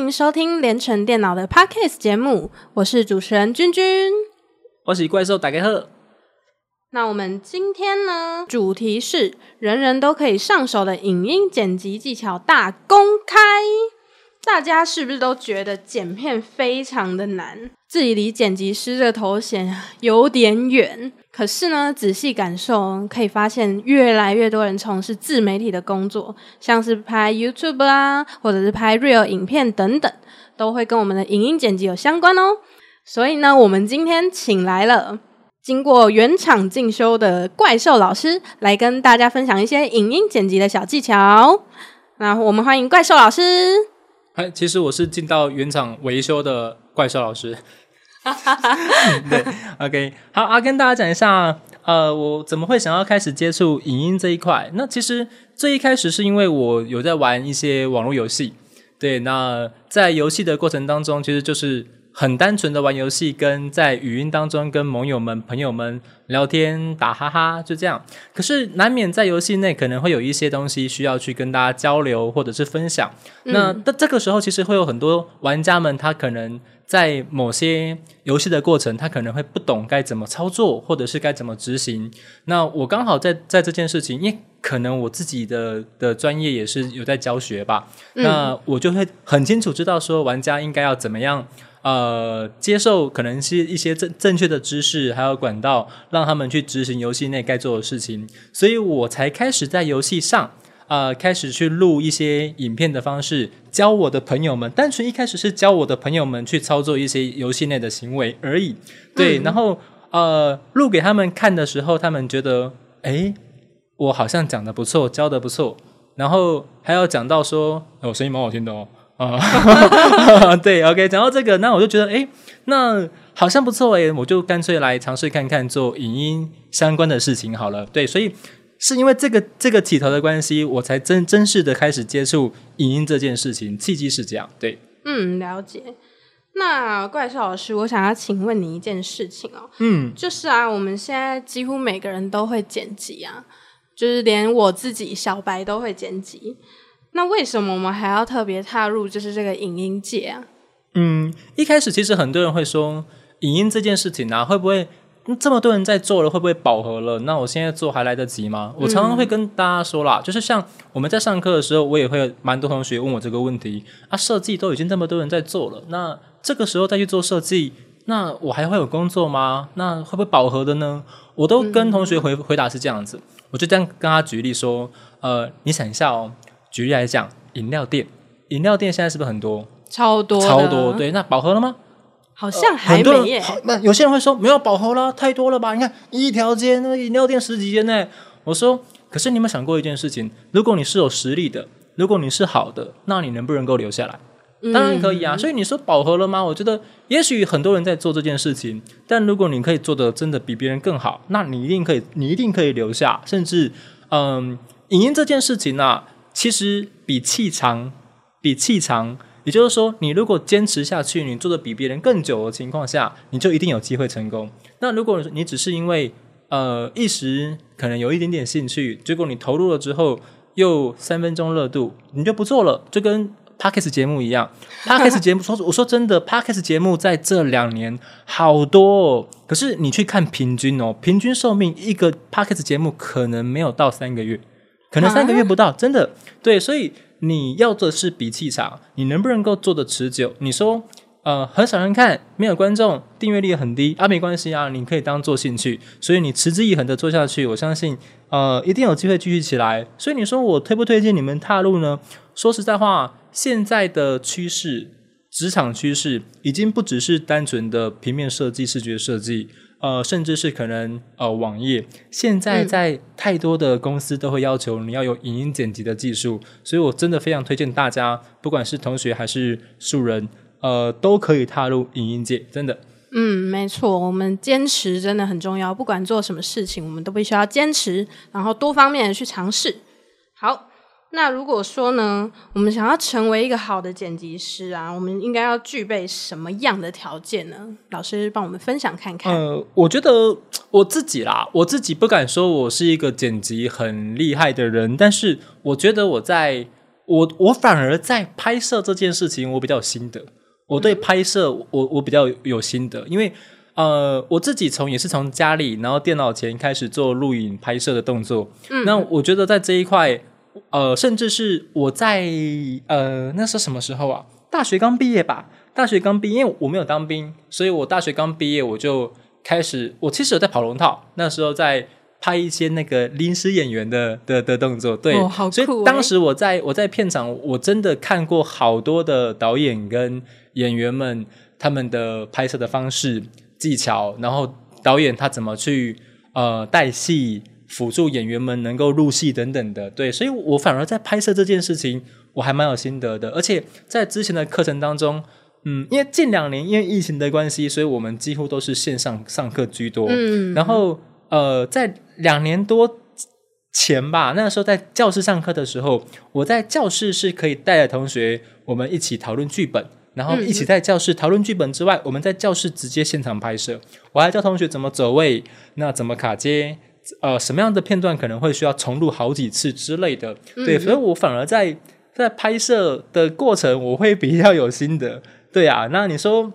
迎收听联成电脑的 Podcast 节目，我是主持人君君，我是怪兽大家好。那我们今天呢，主题是人人都可以上手的影音剪辑技巧大公开。大家是不是都觉得剪片非常的难？自己离剪辑师这个头衔有点远。可是呢，仔细感受可以发现，越来越多人从事自媒体的工作，像是拍 YouTube 啊，或者是拍 Real 影片等等，都会跟我们的影音剪辑有相关哦。所以呢，我们今天请来了。经过原厂进修的怪兽老师来跟大家分享一些影音剪辑的小技巧。那我们欢迎怪兽老师。哎，其实我是进到原厂维修的怪兽老师。对，OK，好啊，跟大家讲一下，呃，我怎么会想要开始接触影音这一块？那其实最一开始是因为我有在玩一些网络游戏。对，那在游戏的过程当中，其实就是。很单纯的玩游戏，跟在语音当中跟盟友们、朋友们聊天打哈哈，就这样。可是难免在游戏内可能会有一些东西需要去跟大家交流或者是分享。嗯、那这这个时候，其实会有很多玩家们，他可能在某些游戏的过程，他可能会不懂该怎么操作，或者是该怎么执行。那我刚好在在这件事情，因为可能我自己的的专业也是有在教学吧，嗯、那我就会很清楚知道说玩家应该要怎么样。呃，接受可能是一些正正确的知识，还有管道，让他们去执行游戏内该做的事情，所以我才开始在游戏上，呃，开始去录一些影片的方式，教我的朋友们。单纯一开始是教我的朋友们去操作一些游戏内的行为而已，对。嗯、然后，呃，录给他们看的时候，他们觉得，诶，我好像讲的不错，教的不错。然后还要讲到说，哦，声音蛮好听的哦。啊，对，OK，讲到这个，那我就觉得，哎，那好像不错哎，我就干脆来尝试看看做影音相关的事情好了。对，所以是因为这个这个起头的关系，我才真正式的开始接触影音这件事情，契机是这样。对，嗯，了解。那怪兽老师，我想要请问你一件事情哦，嗯，就是啊，我们现在几乎每个人都会剪辑啊，就是连我自己小白都会剪辑。那为什么我们还要特别踏入就是这个影音界啊？嗯，一开始其实很多人会说，影音这件事情啊，会不会这么多人在做了，会不会饱和了？那我现在做还来得及吗？我常常会跟大家说啦，嗯、就是像我们在上课的时候，我也会有蛮多同学问我这个问题啊，设计都已经这么多人在做了，那这个时候再去做设计，那我还会有工作吗？那会不会饱和的呢？我都跟同学回回答是这样子，我就这样跟他举例说，呃，你想一下哦。举例来讲，饮料店，饮料店现在是不是很多？超多，超多。对，那饱和了吗？好像还没那有些人会说没有饱和了，太多了吧？你看一条街那个饮料店十几间呢。我说，可是你有没有想过一件事情？如果你是有实力的，如果你是好的，那你能不能够留下来？当然可以啊。嗯、所以你说饱和了吗？我觉得也许很多人在做这件事情，但如果你可以做的真的比别人更好，那你一定可以，你一定可以留下。甚至，嗯，影音这件事情啊。其实比气长，比气长，也就是说，你如果坚持下去，你做的比别人更久的情况下，你就一定有机会成功。那如果你只是因为呃一时可能有一点点兴趣，结果你投入了之后又三分钟热度，你就不做了，就跟 Podcast 节目一样。Podcast 节目说，我说真的，Podcast 节目在这两年好多哦，可是你去看平均哦，平均寿命一个 Podcast 节目可能没有到三个月。可能三个月不到，啊、真的对，所以你要做的是比气场，你能不能够做的持久？你说，呃，很少人看，没有观众，订阅率很低啊，没关系啊，你可以当做兴趣，所以你持之以恒的做下去，我相信，呃，一定有机会继续起来。所以你说我推不推荐你们踏入呢？说实在话，现在的趋势，职场趋势已经不只是单纯的平面设计、视觉设计。呃，甚至是可能呃，网页现在在太多的公司都会要求你要有影音剪辑的技术，所以我真的非常推荐大家，不管是同学还是素人，呃，都可以踏入影音界，真的。嗯，没错，我们坚持真的很重要，不管做什么事情，我们都必须要坚持，然后多方面的去尝试。好。那如果说呢，我们想要成为一个好的剪辑师啊，我们应该要具备什么样的条件呢？老师帮我们分享看看。呃，我觉得我自己啦，我自己不敢说我是一个剪辑很厉害的人，但是我觉得我在我我反而在拍摄这件事情，我比较有心得。我对拍摄，我我比较有心得，因为呃，我自己从也是从家里，然后电脑前开始做录影拍摄的动作。嗯，那我觉得在这一块，呃，甚至是我在呃，那是什么时候啊？大学刚毕业吧。大学刚毕业，因为我没有当兵，所以我大学刚毕业我就开始，我其实有在跑龙套，那时候在拍一些那个临时演员的的的动作，对，哦好酷欸、所以当时我在我在片场，我真的看过好多的导演跟演员们他们的拍摄的方式技巧，然后导演他怎么去呃带戏，辅助演员们能够入戏等等的，对，所以我反而在拍摄这件事情我还蛮有心得的，而且在之前的课程当中。嗯，因为近两年因为疫情的关系，所以我们几乎都是线上上课居多。嗯，然后呃，在两年多前吧，那个时候在教室上课的时候，我在教室是可以带着同学，我们一起讨论剧本，然后一起在教室讨论剧本之外，我们在教室直接现场拍摄。我还教同学怎么走位，那怎么卡接，呃，什么样的片段可能会需要重录好几次之类的。对，所以我反而在在拍摄的过程，我会比较有心得。对啊，那你说，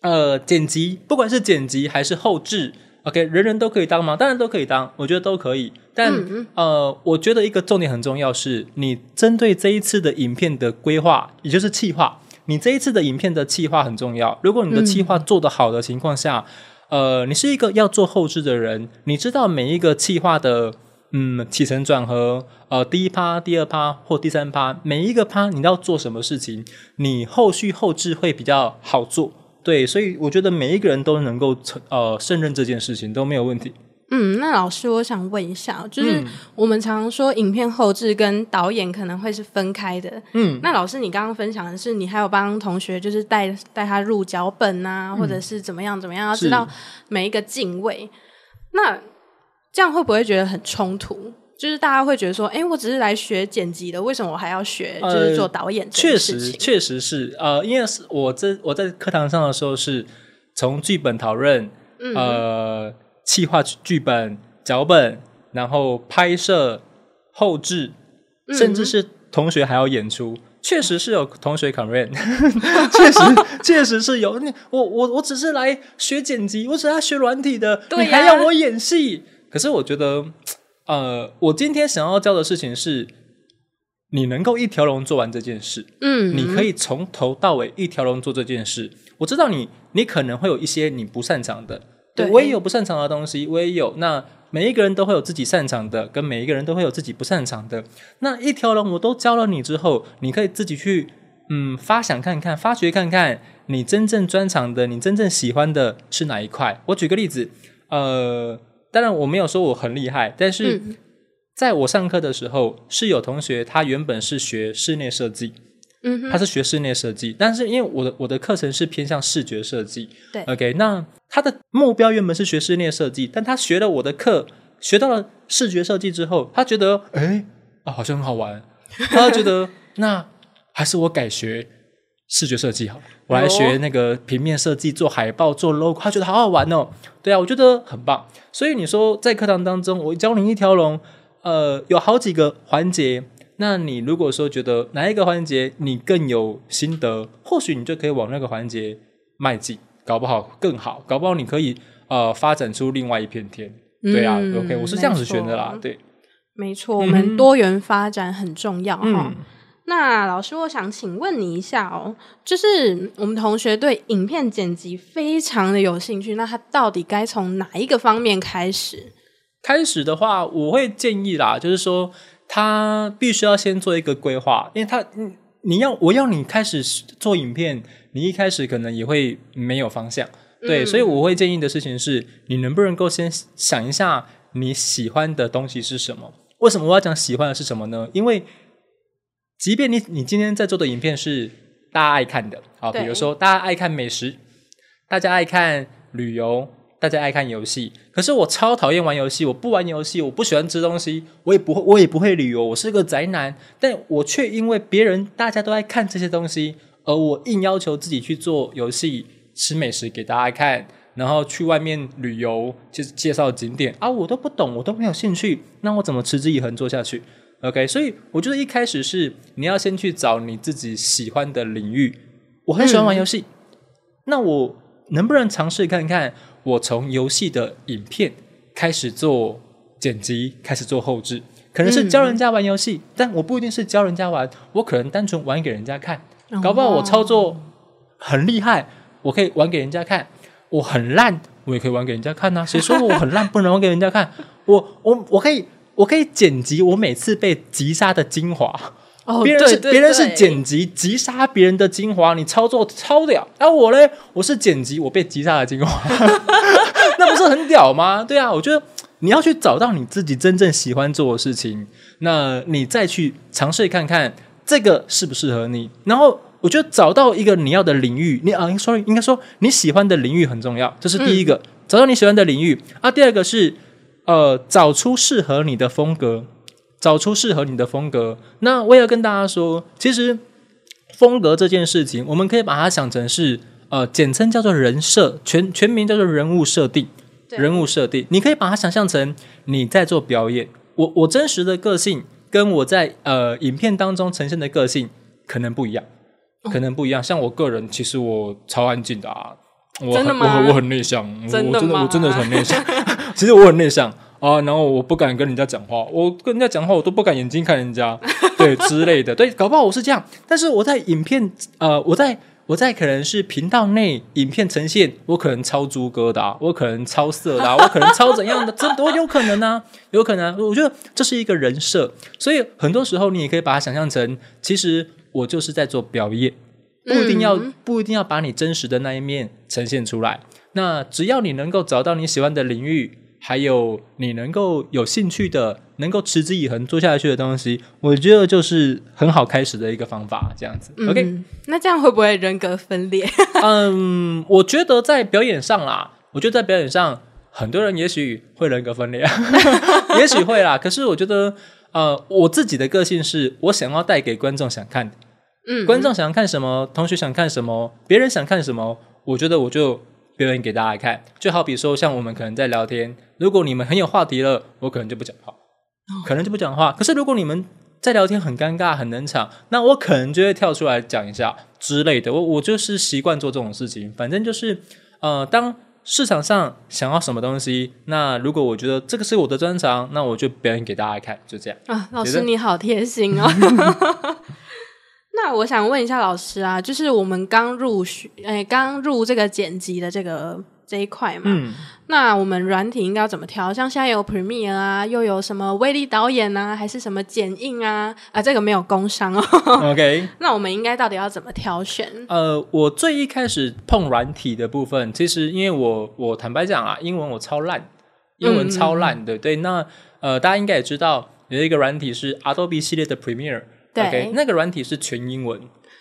呃，剪辑，不管是剪辑还是后置，OK，人人都可以当吗？当然都可以当，我觉得都可以。但、嗯、呃，我觉得一个重点很重要是，你针对这一次的影片的规划，也就是企划，你这一次的影片的企划很重要。如果你的企划做得好的情况下，嗯、呃，你是一个要做后置的人，你知道每一个企划的。嗯，起承转合，呃，第一趴、第二趴或第三趴，每一个趴你要做什么事情，你后续后置会比较好做。对，所以我觉得每一个人都能够呃胜任这件事情都没有问题。嗯，那老师，我想问一下，就是我们常常说影片后置跟导演可能会是分开的。嗯，那老师，你刚刚分享的是你还有帮同学就是带带他入脚本啊，嗯、或者是怎么样怎么样，要知道每一个敬畏。那这样会不会觉得很冲突？就是大家会觉得说，哎，我只是来学剪辑的，为什么我还要学就是做导演确实，确实是，呃，因为是我在我在课堂上的时候是从剧本讨论，嗯、呃，企划剧本、脚本，然后拍摄、后制，甚至是同学还要演出。嗯确实是有同学 comment，确实确实是有。你我我我只是来学剪辑，我只是来学软体的，你还要我演戏？可是我觉得，呃，我今天想要教的事情是，你能够一条龙做完这件事。嗯，你可以从头到尾一条龙做这件事。我知道你，你可能会有一些你不擅长的，对，我也有不擅长的东西，我也有。那每一个人都会有自己擅长的，跟每一个人都会有自己不擅长的。那一条龙我都教了你之后，你可以自己去，嗯，发想看看，发掘看看，你真正专长的，你真正喜欢的是哪一块。我举个例子，呃。当然，我没有说我很厉害，但是在我上课的时候，嗯、是有同学他原本是学室内设计，嗯哼，他是学室内设计，但是因为我的我的课程是偏向视觉设计，对，OK，那他的目标原本是学室内设计，但他学了我的课，学到了视觉设计之后，他觉得，哎，啊，好像很好玩，他觉得 那还是我改学。视觉设计好，我来学那个平面设计，做海报、做 logo，他觉得好好玩哦。对啊，我觉得很棒。所以你说在课堂当中，我教你一条龙，呃，有好几个环节。那你如果说觉得哪一个环节你更有心得，或许你就可以往那个环节迈进，搞不好更好，搞不好你可以呃发展出另外一片天。对啊，嗯，OK，我是这样子选的啦。对，没错，我们多元发展很重要哈。嗯那老师，我想请问你一下哦，就是我们同学对影片剪辑非常的有兴趣，那他到底该从哪一个方面开始？开始的话，我会建议啦，就是说他必须要先做一个规划，因为他，你要我要你开始做影片，你一开始可能也会没有方向，对，嗯、所以我会建议的事情是，你能不能够先想一下你喜欢的东西是什么？为什么我要讲喜欢的是什么呢？因为即便你你今天在做的影片是大家爱看的，啊，比如说大家爱看美食，大家爱看旅游，大家爱看游戏。可是我超讨厌玩游戏，我不玩游戏，我不喜欢吃东西，我也不会，我也不会旅游，我是个宅男。但我却因为别人大家都爱看这些东西，而我硬要求自己去做游戏、吃美食给大家看，然后去外面旅游，就是介绍景点啊，我都不懂，我都没有兴趣，那我怎么持之以恒做下去？OK，所以我觉得一开始是你要先去找你自己喜欢的领域。我很喜欢玩游戏，嗯、那我能不能尝试看看？我从游戏的影片开始做剪辑，开始做后置，可能是教人家玩游戏，嗯、但我不一定是教人家玩，我可能单纯玩给人家看。搞不好我操作很厉害，我可以玩给人家看；我很烂，我也可以玩给人家看呐。谁说我很烂不能玩给人家看？我我我可以。我可以剪辑我每次被击杀的精华，哦，别人是别人是剪辑击杀别人的精华，你操作超屌，而、啊、我嘞，我是剪辑我被击杀的精华，那不是很屌吗？对啊，我觉得你要去找到你自己真正喜欢做的事情，那你再去尝试看看这个适不适合你。然后我觉得找到一个你要的领域，你啊，sorry，应该说你喜欢的领域很重要，这是第一个，嗯、找到你喜欢的领域啊。第二个是。呃，找出适合你的风格，找出适合你的风格。那我也要跟大家说，其实风格这件事情，我们可以把它想成是呃，简称叫做人设，全全名叫做人物设定。人物设定，你可以把它想象成你在做表演。我我真实的个性跟我在呃影片当中呈现的个性可能不一样，可能不一样。像我个人，其实我超安静的啊，我很我我很内向，真的我真的我真的很内向。其实我很内向啊，然后我不敢跟人家讲话，我跟人家讲话我都不敢眼睛看人家，对之类的，对，搞不好我是这样。但是我在影片，呃，我在我在可能是频道内影片呈现，我可能超猪哥的，我可能超色的，我可能超怎样的，这都有可能啊，有可能啊。我觉得这是一个人设，所以很多时候你也可以把它想象成，其实我就是在做表演，不一定要不一定要把你真实的那一面呈现出来。那只要你能够找到你喜欢的领域。还有你能够有兴趣的、能够持之以恒做下去的东西，我觉得就是很好开始的一个方法。这样子、嗯、，OK？那这样会不会人格分裂？嗯，我觉得在表演上啦，我觉得在表演上，很多人也许会人格分裂，也许会啦。可是我觉得，呃，我自己的个性是我想要带给观众想看的，嗯，观众想要看什么，同学想看什么，别人想看什么，我觉得我就。表演给大家看，就好比说，像我们可能在聊天，如果你们很有话题了，我可能就不讲话，可能就不讲话。可是如果你们在聊天很尴尬、很冷场，那我可能就会跳出来讲一下之类的。我我就是习惯做这种事情，反正就是呃，当市场上想要什么东西，那如果我觉得这个是我的专长，那我就表演给大家看，就这样。啊，老师 你好贴心哦。那我想问一下老师啊，就是我们刚入学，诶，刚入这个剪辑的这个这一块嘛，嗯，那我们软体应该要怎么挑？像现在有 Premiere 啊，又有什么威力导演啊，还是什么剪映啊？啊，这个没有工商哦。OK，那我们应该到底要怎么挑选？呃，我最一开始碰软体的部分，其实因为我我坦白讲啊，英文我超烂，英文超烂的。嗯、对，那呃，大家应该也知道有一个软体是 Adobe 系列的 Premiere。对，okay, 那个软体是全英文，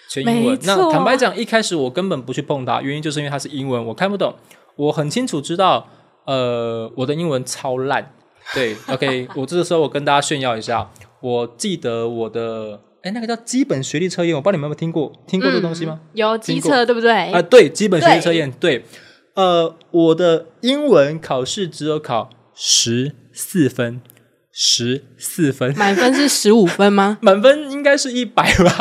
全英文。那坦白讲，一开始我根本不去碰它，原因就是因为它是英文，我看不懂。我很清楚知道，呃，我的英文超烂。对，OK，我这个时候我跟大家炫耀一下，我记得我的，哎，那个叫基本学历测验，我不知道你们有没有听过，听过这个东西吗？嗯、有机测对不对？啊、呃，对，基本学历测验，对，对。呃，我的英文考试只有考十四分。十四分，满分是十五分吗？满分应该是一百吧，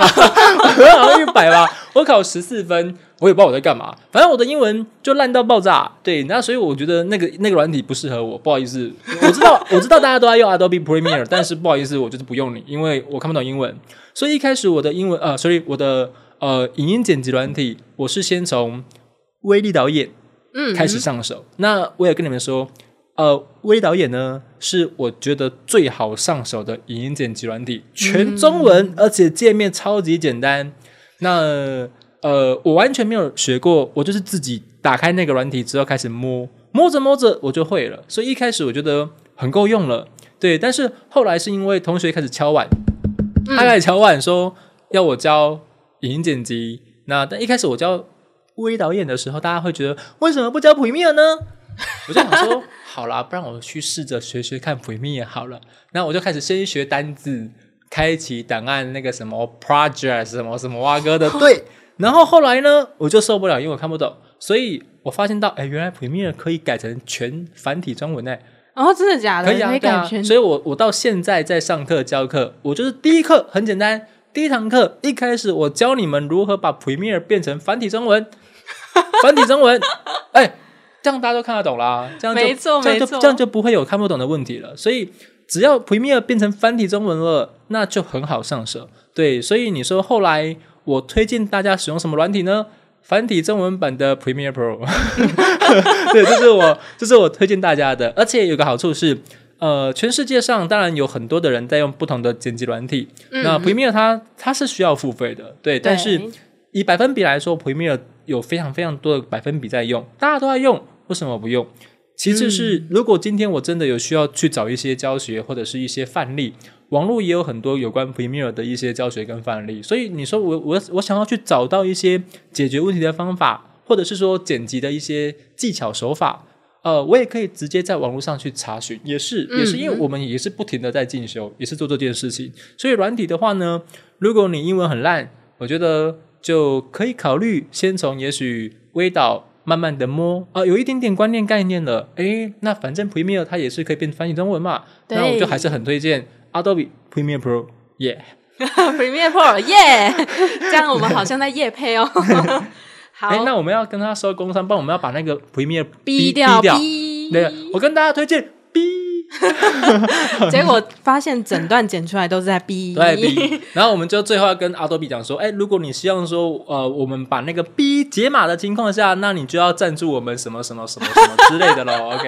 好像一百吧。我考十四分，我也不知道我在干嘛。反正我的英文就烂到爆炸。对，那所以我觉得那个那个软体不适合我，不好意思。我知道 我知道大家都在用 Adobe Premiere，但是不好意思，我就是不用你，因为我看不懂英文。所以一开始我的英文呃，所以我的呃影音剪辑软体，我是先从威力导演嗯开始上手。那我也跟你们说。呃，微导演呢，是我觉得最好上手的影音剪辑软体，全中文，嗯、而且界面超级简单。那呃，我完全没有学过，我就是自己打开那个软体之后开始摸，摸着摸着我就会了。所以一开始我觉得很够用了，对。但是后来是因为同学开始敲碗，嗯、他开始敲碗说要我教影音剪辑。那但一开始我教微导演的时候，大家会觉得为什么不教 Premiere 呢？我就想说。好啦，不然我去试着学学看 Premiere 好了。那我就开始先学单字，开启档案那个什么 project 什么什么蛙哥的。对，然后后来呢，我就受不了，因为我看不懂，所以我发现到，哎，原来 Premiere 可以改成全繁体中文诶。哦，真的假的？可以啊。所以我我到现在在上课教课，我就是第一课很简单，第一堂课一开始我教你们如何把 Premiere 变成繁体中文，繁体中文，哎、欸，这样大家都看得懂啦，这样就没错这样就这样就不会有看不懂的问题了。所以只要 Premiere 变成繁体中文了，那就很好上手。对，所以你说后来我推荐大家使用什么软体呢？繁体中文版的 Premiere Pro，对，这是我这是我推荐大家的。而且有个好处是，呃，全世界上当然有很多的人在用不同的剪辑软体，嗯、那 Premiere 它它是需要付费的，对。对但是以百分比来说，Premiere 有非常非常多的百分比在用，大家都在用，为什么不用？其次是，嗯、如果今天我真的有需要去找一些教学或者是一些范例。网络也有很多有关 Premiere 的一些教学跟范例，所以你说我我我想要去找到一些解决问题的方法，或者是说剪辑的一些技巧手法，呃，我也可以直接在网络上去查询，也是也是因为我们也是不停的在进修，也是做这件事情。所以软体的话呢，如果你英文很烂，我觉得就可以考虑先从也许微导慢慢的摸。啊、呃，有一点点观念概念了，诶，那反正 Premiere 它也是可以变翻译中文嘛，对。那我就还是很推荐。Adobe Premiere Pro，Yeah，Premiere Pro，Yeah，这样我们好像在夜配哦。好，哎，那我们要跟他说工商，帮我们要把那个 Premiere 逼掉，掉。对，我跟大家推荐 结果发现整段剪出来都是在 B，对 B。然后我们就最后要跟阿多比讲说，哎，如果你希望说，呃，我们把那个 B 解码的情况下，那你就要赞助我们什么什么什么什么之类的喽。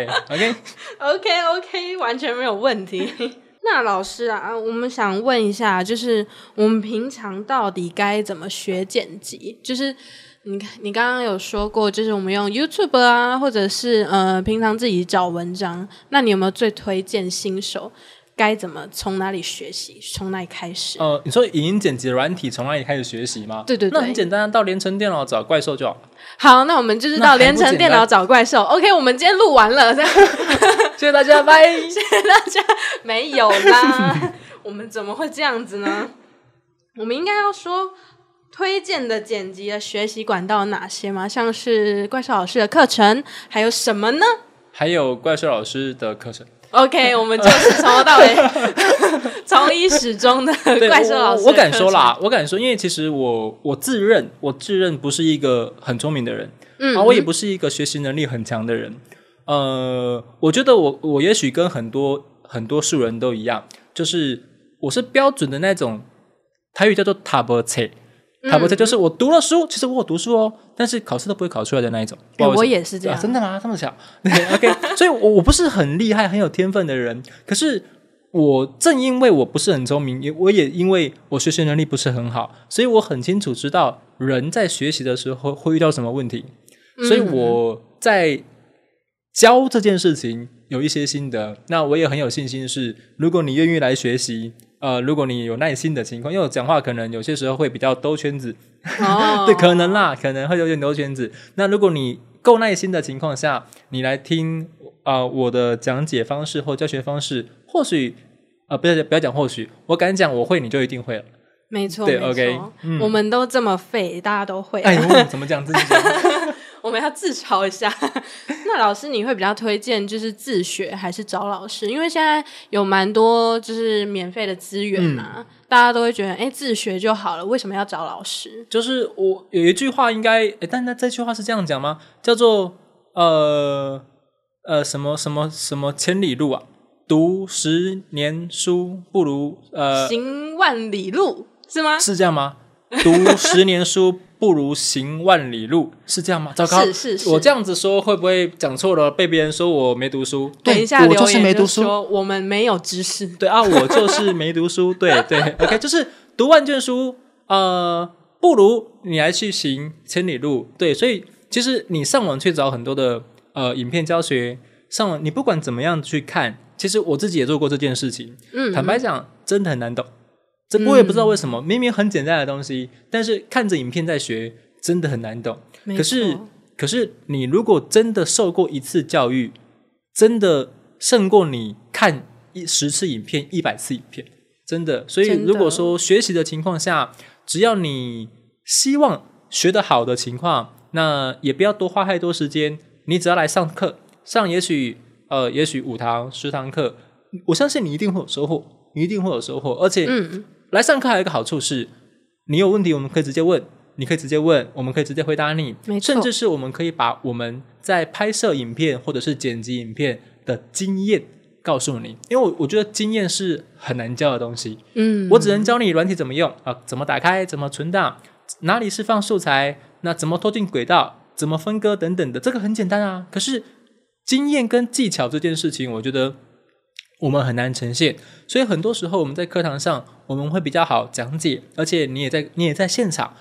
OK，OK，OK，OK，完全没有问题。那老师啊，我们想问一下，就是我们平常到底该怎么学剪辑？就是你你刚刚有说过，就是我们用 YouTube 啊，或者是呃平常自己找文章。那你有没有最推荐新手该怎么从哪里学习？从哪里开始？呃，你说影音剪辑软体从哪里开始学习吗？对对对，那很简单，到联成电脑找怪兽就好。好，那我们就是到联成电脑找怪兽。OK，我们今天录完了，这样。谢谢大家，拜！谢谢大家，没有啦，我们怎么会这样子呢？我们应该要说推荐的剪辑的学习管道有哪些吗？像是怪兽老师的课程，还有什么呢？还有怪兽老师的课程。OK，我们就是从头到尾，从一始终的怪兽老师我。我敢说啦，我敢说，因为其实我我自认我自认不是一个很聪明的人，嗯，啊，我也不是一个学习能力很强的人。呃，我觉得我我也许跟很多很多数人都一样，就是我是标准的那种台语叫做塔博切，塔博切就是我读了书，其实我有读书哦，但是考试都不会考出来的那一种。欸、我也是这样，啊、真的吗？这么巧？对，OK，所以我我不是很厉害、很有天分的人，可是我正因为我不是很聪明，也我也因为我学习能力不是很好，所以我很清楚知道人在学习的时候会遇到什么问题，所以我在。教这件事情有一些心得，那我也很有信心是，如果你愿意来学习，呃，如果你有耐心的情况，因为我讲话可能有些时候会比较兜圈子，哦、对，可能啦，可能会有点兜圈子。那如果你够耐心的情况下，你来听啊、呃，我的讲解方式或教学方式，或许啊、呃，不要不要讲或许，我敢讲我会，你就一定会了。没错，对，OK，、嗯、我们都这么废，大家都会。哎呦，怎么讲自己讲？我们要自嘲一下。那老师，你会比较推荐就是自学还是找老师？因为现在有蛮多就是免费的资源啊，嗯、大家都会觉得，哎，自学就好了，为什么要找老师？就是我有一句话应该，哎，但那这句话是这样讲吗？叫做呃呃什么什么什么千里路啊，读十年书不如呃行万里路，是吗？是这样吗？读十年书。不如行万里路，是这样吗？糟糕，是是是，我这样子说会不会讲错了？被别人说我没读书？等一下，我就是没读书，我们没有知识。对啊，我就是没读书。对对，OK，就是读万卷书，呃，不如你来去行千里路。对，所以其实你上网去找很多的呃影片教学，上网你不管怎么样去看，其实我自己也做过这件事情。嗯，坦白讲，真的很难懂。这我也不知道为什么，嗯、明明很简单的东西，但是看着影片在学，真的很难懂。可是，可是你如果真的受过一次教育，真的胜过你看一十次影片、一百次影片，真的。所以，如果说学习的情况下，只要你希望学得好的情况，那也不要多花太多时间，你只要来上课，上也许。呃，也许五堂、十堂课，我相信你一定会有收获，你一定会有收获。而且，嗯，来上课还有一个好处是，你有问题我们可以直接问，你可以直接问，我们可以直接回答你。甚至是我们可以把我们在拍摄影片或者是剪辑影片的经验告诉你，因为我我觉得经验是很难教的东西，嗯，我只能教你软体怎么用啊，怎么打开，怎么存档，哪里是放素材，那怎么拖进轨道，怎么分割等等的，这个很简单啊，可是。经验跟技巧这件事情，我觉得我们很难呈现，所以很多时候我们在课堂上我们会比较好讲解，而且你也在你也在现场，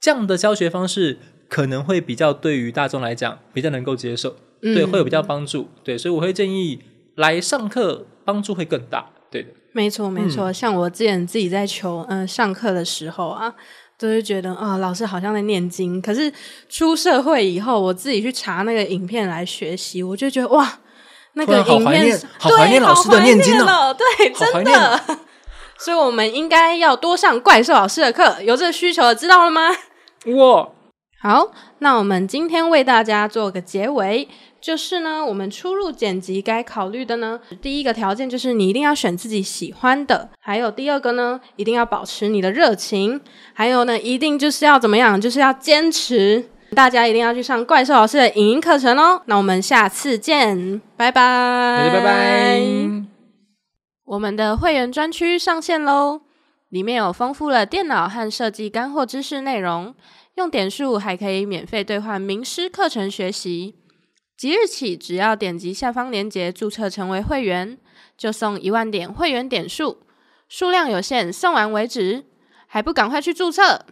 这样的教学方式可能会比较对于大众来讲比较能够接受，嗯、对，会有比较帮助，对，所以我会建议来上课帮助会更大，对的，没错没错，嗯、像我之前自己在求嗯、呃、上课的时候啊。都是觉得啊、哦，老师好像在念经。可是出社会以后，我自己去查那个影片来学习，我就觉得哇，那个影片好怀念老师的念经了，对，真的。所以我们应该要多上怪兽老师的课，有这个需求，知道了吗？哇，好，那我们今天为大家做个结尾。就是呢，我们初入剪辑该考虑的呢，第一个条件就是你一定要选自己喜欢的，还有第二个呢，一定要保持你的热情，还有呢，一定就是要怎么样，就是要坚持。大家一定要去上怪兽老师的影音课程哦。那我们下次见，拜拜，拜拜。我们的会员专区上线喽，里面有丰富的电脑和设计干货知识内容，用点数还可以免费兑换名师课程学习。即日起，只要点击下方链接注册成为会员，就送一万点会员点数，数量有限，送完为止，还不赶快去注册？